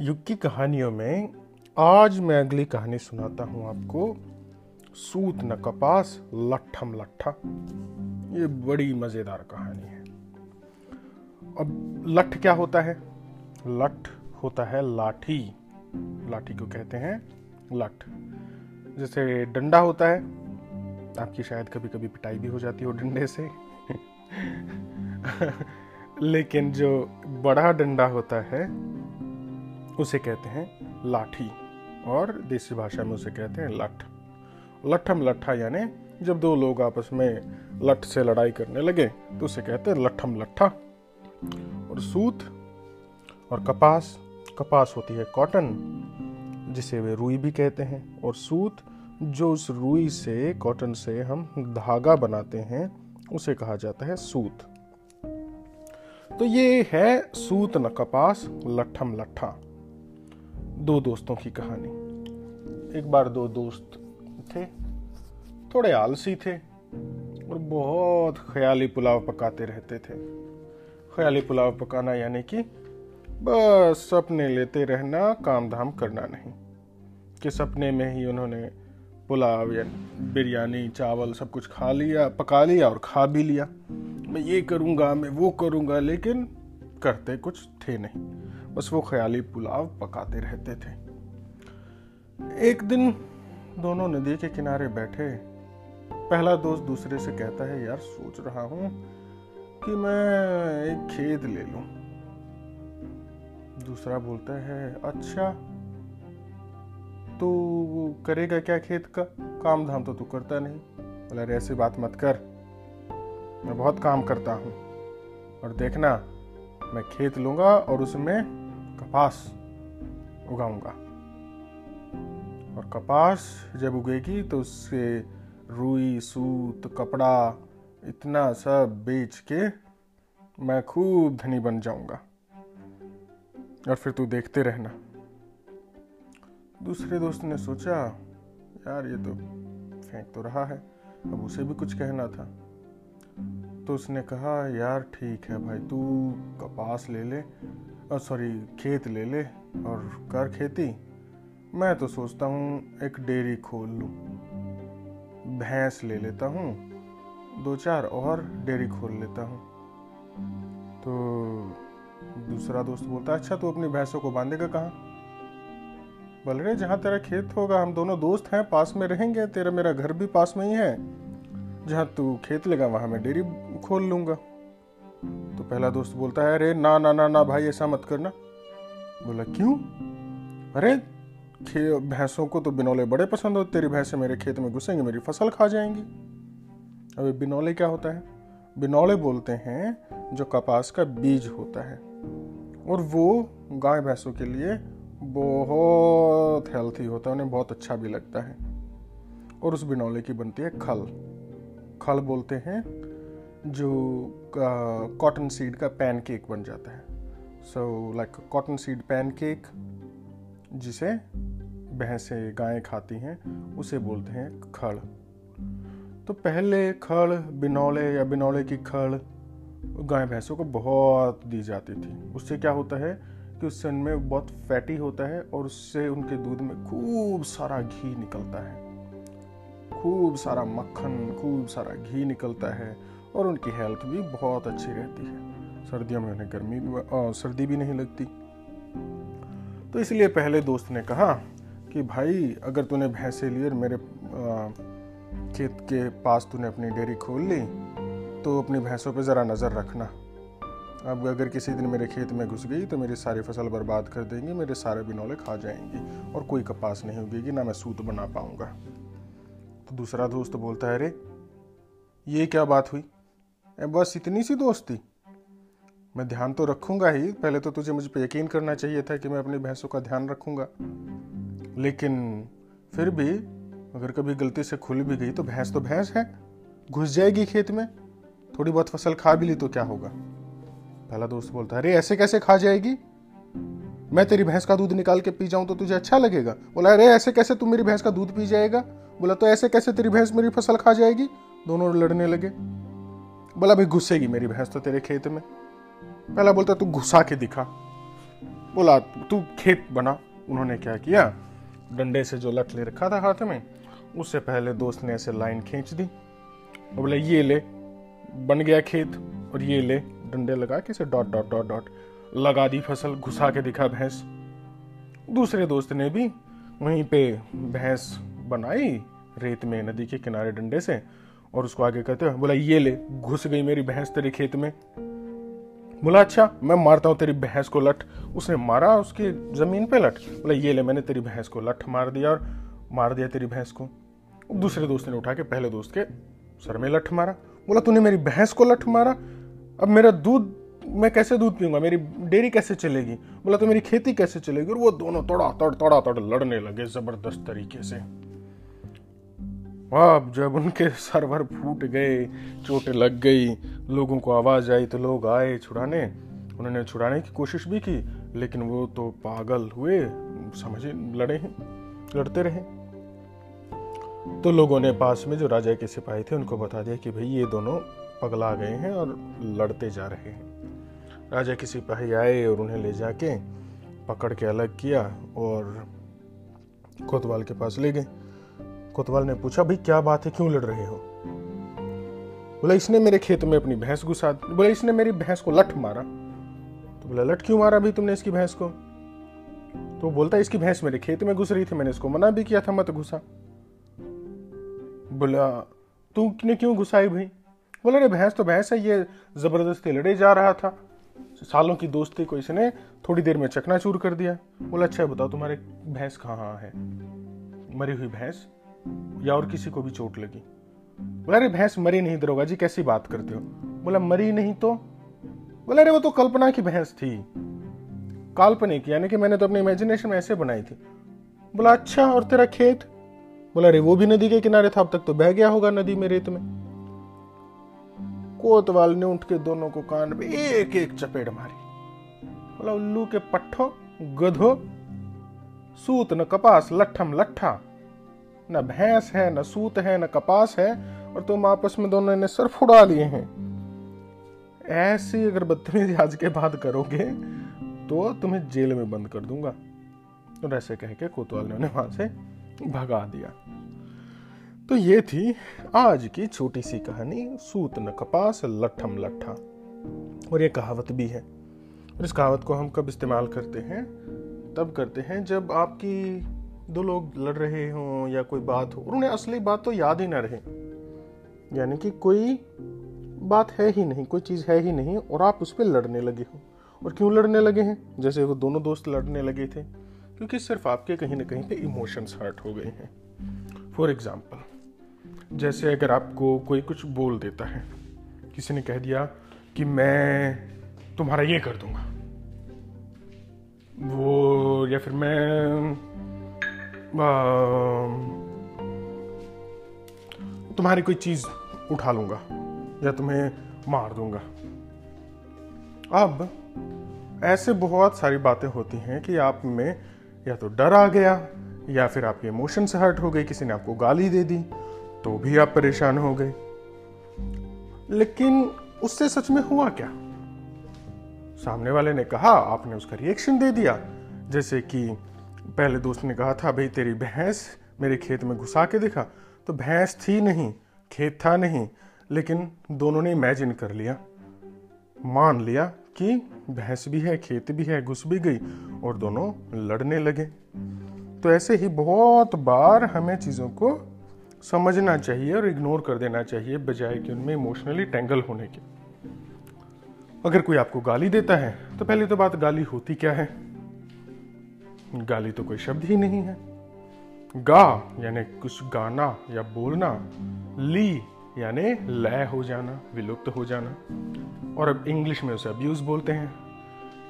युग की कहानियों में आज मैं अगली कहानी सुनाता हूँ आपको। सूत न कपास, लट्ठम लट्ठा। ये बड़ी मज़ेदार कहानी है। अब लठ क्या होता है? लठ होता है लाठी। लाठी को कहते हैं लठ जैसे डंडा होता है, आपकी शायद कभी कभी पिटाई भी हो जाती हो डंडे से। लेकिन जो बड़ा डंडा होता है उसे कहते हैं लाठी, और देसी भाषा में उसे कहते हैं लठ। लठम लट्ठा यानी जब दो लोग आपस में लठ से लड़ाई करने लगे तो उसे कहते हैं लठम लट्ठा और सूत और कपास कपास होती है कॉटन, जिसे वे रुई भी कहते हैं। और सूत जो उस रुई से, कॉटन से हम धागा बनाते हैं, उसे कहा जाता है सूत। तो ये है सूत न कपास, लठम लट्ठा दो दोस्तों की कहानी। एक बार दो दोस्त थे, थोड़े आलसी थे और बहुत ख्याली पुलाव पकाते रहते थे। ख्याली पुलाव पकाना यानी कि बस सपने लेते रहना काम धाम करना नहीं। कि सपने में ही उन्होंने पुलाव या बिरयानी, चावल सब कुछ खा लिया, पका लिया और खा भी लिया। मैं ये करूँगा, मैं वो करूँगा, लेकिन करते कुछ थे नहीं। बस वो ख्याली पुलाव पकाते रहते थे। एक दिन दोनों नदी के किनारे बैठे। पहला दोस्त दूसरे से कहता है, यार, सोच रहा हूँ कि मैं एक खेत ले लूँ। दूसरा बोलता है अच्छा तू करेगा क्या खेत का? काम धाम तो तू करता नहीं। बोला अरे ऐसी बात मत कर। मैं बहुत काम करता हूँ। और देखना, मैं खेत लूँगा और उसमें कपास उगाऊँगा और कपास जब उगेगी तो उससे रुई, सूत, कपड़ा, इतना सब बेच के मैं खूब धनी बन जाऊँगा। और फिर तू देखते रहना। दूसरे दोस्त ने सोचा, यार, ये तो फेंक तो रहा है। अब उसे भी कुछ कहना था। तो उसने कहा, यार, ठीक है भाई, तू कपास ले ले। और सॉरी खेत ले ले और कर खेती। मैं तो सोचता हूँ एक डेयरी खोल लूँ। भैंस ले लेता हूँ, दो चार और डेयरी खोल लेता हूँ। तो दूसरा दोस्त बोलता है अच्छा तू अपनी भैंसों को बांधेगा कहाँ? बोल रहे जहाँ तेरा खेत होगा, हम दोनों दोस्त हैं, पास में रहेंगे, तेरा मेरा घर भी पास में ही है। जहाँ तू खेत लेगा, वहाँ मैं डेयरी खोल लूँगा। तो पहला दोस्त बोलता है, अरे, ना ना ना ना भाई, ऐसा मत करना। बोला, क्यों? अरे भैंसों को तो बिनौले बड़े पसंद होते, तेरी भैंसे मेरे खेत में घुसेंगे, मेरी फ़सल खा जाएँगी। अभी बिनौले क्या होता है? बिनौले बोलते हैं, जो कपास का बीज होता है। और वो गाय भैंसों के लिए बहुत हेल्थी होता है, उन्हें बहुत अच्छा भी लगता है। और उस बिनौले की बनती है खल। खल बोलते हैं जो कॉटन सीड का पैनकेक बन जाता है। So like cotton seed pancake जिसे भैंसें, गायें खाती हैं, उसे बोलते हैं खड़। तो पहले खड़, बिनौले या बिनौले की खड़ गाय भैंसों को बहुत दी जाती थी। उससे क्या होता है कि उससे उनमें बहुत फैटी होता है और उससे उनके दूध में खूब सारा घी निकलता है। खूब सारा मक्खन, खूब सारा घी निकलता है। और उनकी हेल्थ भी बहुत अच्छी रहती है। सर्दियों में उन्हें गर्मी भी सर्दी भी नहीं लगती। तो इसलिए पहले दोस्त ने कहा कि, भाई, अगर तूने भैंसे लिए मेरे खेत के पास तूने अपनी डेयरी खोल ली तो अपनी भैंसों पे ज़रा नज़र रखना। अब अगर किसी दिन मेरे खेत में घुस गई तो मेरी सारी फ़सल बर्बाद कर देंगी, मेरे सारे बिनौले खा जाएँगी और कोई कपास नहीं उगेगी, ना मैं सूत बना पाऊँगा। तो दूसरा दोस्त बोलता है, अरे, ये क्या बात हुई? बस इतनी सी दोस्ती। मैं ध्यान तो रखूँगा ही, पहले तो तुझे मुझ पर यकीन करना चाहिए था कि मैं अपनी भैंसों का ध्यान रखूँगा। लेकिन फिर भी, अगर कभी गलती से खुल भी गई तो भैंस तो भैंस है। घुस जाएगी खेत में। थोड़ी बहुत फ़सल खा भी ली तो क्या होगा? पहला दोस्त बोलता है अरे, ऐसे कैसे खा जाएगी? मैं तेरी भैंस का दूध निकाल के पी जाऊँ तो तुझे अच्छा लगेगा। बोला, अरे, ऐसे कैसे तू मेरी भैंस का दूध पी जाएगा? बोला तो ऐसे कैसे तेरी भैंस मेरी फ़सल खा जाएगी? दोनों लड़ने लगे। बोला भाई घुसेगी मेरी भैंस तो तेरे खेत में। पहला बोलता, तू घुसा के दिखा। बोला, तू खेत बना। उन्होंने क्या किया? डंडे से जो लठ ले रखा था हाथ में, उससे पहले दोस्त ने ऐसे लाइन खींच दी। और बोले, ये ले। बन गया खेत, और ये ले। डंडे लगा के डॉट डॉट डॉट डॉट लगा दी फ़सल, घुसा के दिखा भैंस। दूसरे दोस्त ने भी वहीं पे भैंस बनाई, रेत में नदी के किनारे डंडे से। और उसको आगे कहते हुए बोला, ये ले, घुस गई मेरी भैंस तेरे खेत में। बोला अच्छा मैं मारता हूँ तेरी भैंस को लठ। उसने मारा, उसकी ज़मीन पे लठ। बोला, ये ले, मैंने तेरी भैंस को लठ मार दिया और मार दिया तेरी भैंस को। दूसरे दोस्त ने उठा के पहले दोस्त के सर में लठ मारा। बोला, तूने मेरी भैंस को लठ मारा? अब मेरा दूध, मैं कैसे दूध पीऊँगा? मेरी डेयरी कैसे चलेगी? बोला तो मेरी खेती कैसे चलेगी? और वो दोनों तोड़ा तोड़ तोड़ा तोड़ लड़ने लगे ज़बरदस्त तरीके से। अब जब उनके सरवर फूट गए, चोटें लग गई, लोगों को आवाज़ आई तो लोग आए छुड़ाने। उन्होंने छुड़ाने की कोशिश भी की, लेकिन वो तो पागल हुए, समझे लड़े हैं, लड़ते रहे। तो लोगों ने पास में जो राजा के सिपाही थे, उनको बता दिया कि भाई ये दोनों पगला गए हैं और लड़ते जा रहे हैं। राजा के सिपाही आए और उन्हें ले जाके पकड़ के अलग किया और कोतवाल के पास ले गए। कोतवाल ने पूछा, भाई, क्या बात है? क्यों लड़ रहे हो? बोला, इसने मेरे खेत में अपनी भैंस घुसा बोला, इसने मेरी भैंस को लठ मारा। तो बोला, लठ क्यों मारा भाई तुमने इसकी भैंस को? तो बोलता, इसकी भैंस मेरे खेत में घुस रही थी, मैंने इसको मना भी किया था, मत घुसा। बोला, तू ने क्यों घुसाई भाई? बोला, अरे, भैंस तो भैंस है, ये ज़बरदस्ती लड़े जा रहा था। सालों की दोस्ती को इसने थोड़ी देर में चकनाचूर कर दिया। बोला अच्छा बताओ, तुम्हारे भैंस कहाँ है? मरी हुई भैंस या और किसी को भी चोट लगी? बोला, अरे भैंस मरी नहीं दरोगा जी, कैसी बात करते हो? बोला, मरी नहीं तो? बोला, अरे वो तो कल्पना की भैंस थी। काल्पनिक, यानी कि मैंने तो अपने इमेजिनेशन में ऐसे बनाई थी। बोला अच्छा और तेरा खेत? बोला, अरे वो भी नदी के किनारे था, अब तक तो बह गया होगा नदी में, रेत में। कोतवाल ने उठ के दोनों को कान में एक एक चपेट मारी। बोला, उल्लू के पट्ठो, गधो, सूत न कपास, लट्ठम लट्ठा। न भैंस है, न सूत है, न कपास है, और तुम आपस में दोनों ने सर फुड़ा लिए हैं। ऐसी अगर बदतमीजी आज के बाद करोगे तो तुम्हें जेल में बंद कर दूँगा। और ऐसे कह के कोतवाल ने उन्हें वहाँ से भगा दिया। तो ये थी आज की छोटी सी कहानी, सूत न कपास लट्ठम लट्ठा और ये कहावत भी है। और इस कहावत को हम कब इस्तेमाल करते हैं? तब करते हैं जब आपकी दो लोग लड़ रहे हों या कोई बात हो, और उन्हें असली बात तो याद ही ना रहे। यानी कि कोई बात है ही नहीं, कोई चीज़ है ही नहीं, और आप उस पर लड़ने लगे हो। और क्यों लड़ने लगे हैं? जैसे वो दोनों दोस्त लड़ने लगे थे, क्योंकि सिर्फ़ आपके कहीं ना कहीं पे इमोशंस हर्ट हो गए हैं। फॉर एग्ज़ाम्पल जैसे अगर आपको कोई कुछ बोल देता है, किसी ने कह दिया कि मैं तुम्हारा ये कर दूँगा, वो या फिर मैं तुम्हारी कोई चीज़ उठा लूँगा या तुम्हें मार दूँगा। अब ऐसे बहुत सारी बातें होती हैं कि आप में या तो डर आ गया, या फिर आपके इमोशन से हर्ट हो गए, किसी ने आपको गाली दे दी तो भी आप परेशान हो गए। लेकिन उससे सच में हुआ क्या? सामने वाले ने कहा, आपने उसका रिएक्शन दे दिया, जैसे कि पहले दोस्त ने कहा था, भाई, तेरी भैंस मेरे खेत में घुसा के दिखा। तो भैंस थी नहीं, खेत था नहीं, लेकिन दोनों ने इमेजिन कर लिया, मान लिया कि भैंस भी है, खेत भी है, घुस भी गई और दोनों लड़ने लगे। तो ऐसे ही बहुत बार हमें चीज़ों को समझना चाहिए और इग्नोर कर देना चाहिए, बजाय कि उनमें इमोशनली टेंगल होने के। अगर कोई आपको गाली देता है तो पहली तो बात गाली होती क्या है? गाली तो कोई शब्द ही नहीं है। गा यानी कुछ गाना या बोलना, ली यानी लय हो जाना, विलुप्त हो जाना। और अब इंग्लिश में उसे अब्यूज बोलते हैं।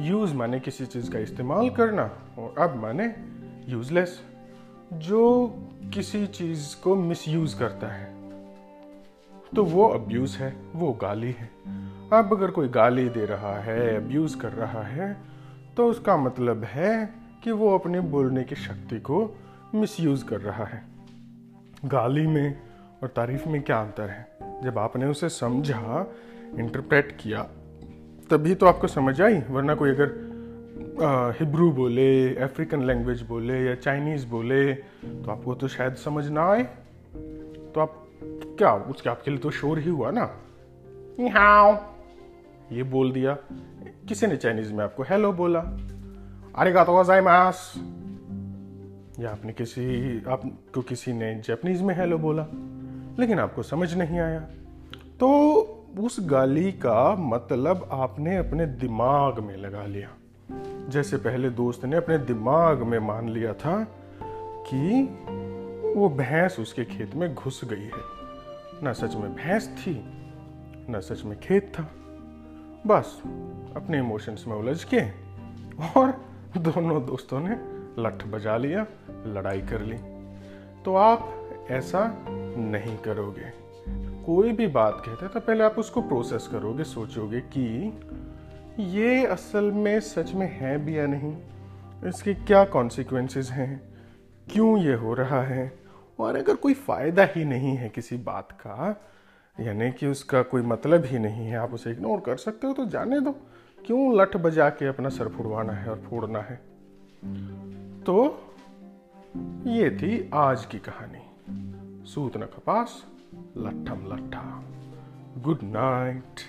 यूज़ माने किसी चीज़ का इस्तेमाल करना और अब माने यूजलेस जो किसी चीज़ को मिसयूज करता है। तो वो अब्यूज है, वो गाली है। अब अगर कोई गाली दे रहा है अब्यूज कर रहा है तो उसका मतलब है कि वो अपने बोलने की शक्ति को मिसयूज कर रहा है। गाली में और तारीफ़ में क्या अंतर है? जब आपने उसे समझा इंटरप्रेट किया, तभी तो आपको समझ आई, वरना कोई अगर हिब्रू बोले अफ्रीकन लैंग्वेज बोले या चाइनीज़ बोले तो आपको तो शायद समझ ना आए। तो आप क्या, उसके आपके लिए तो शोर ही हुआ ना। हाउ ये बोल दिया। किसी ने चाइनीज़ में आपको हेलो बोला? अरे गा तो या आपने किसी, आपको किसी ने जापानीज में हेलो बोला, लेकिन आपको समझ नहीं आया। तो उस गाली का मतलब आपने अपने दिमाग में लगा लिया। जैसे पहले दोस्त ने अपने दिमाग में मान लिया था कि वो भैंस उसके खेत में घुस गई है। ना सच में भैंस थी, ना सच में खेत था। बस, अपने इमोशंस में उलझ के और दोनों दोस्तों ने लठ बजा लिया, लड़ाई कर ली। तो आप ऐसा नहीं करोगे। कोई भी बात कहते तो पहले आप उसको प्रोसेस करोगे, सोचोगे कि ये असल में सच में है भी या नहीं? इसके क्या कॉन्सिक्वेंसेस हैं? क्यों ये हो रहा है? और अगर कोई फ़ायदा ही नहीं है किसी बात का, यानी कि उसका कोई मतलब ही नहीं है, आप उसे इग्नोर कर सकते हो तो जाने दो। क्यों लठ बजा के अपना सर फुड़वाना है और फोड़ना है? तो ये थी आज की कहानी। सूत न कपास, लठम लट्ठा गुड नाइट।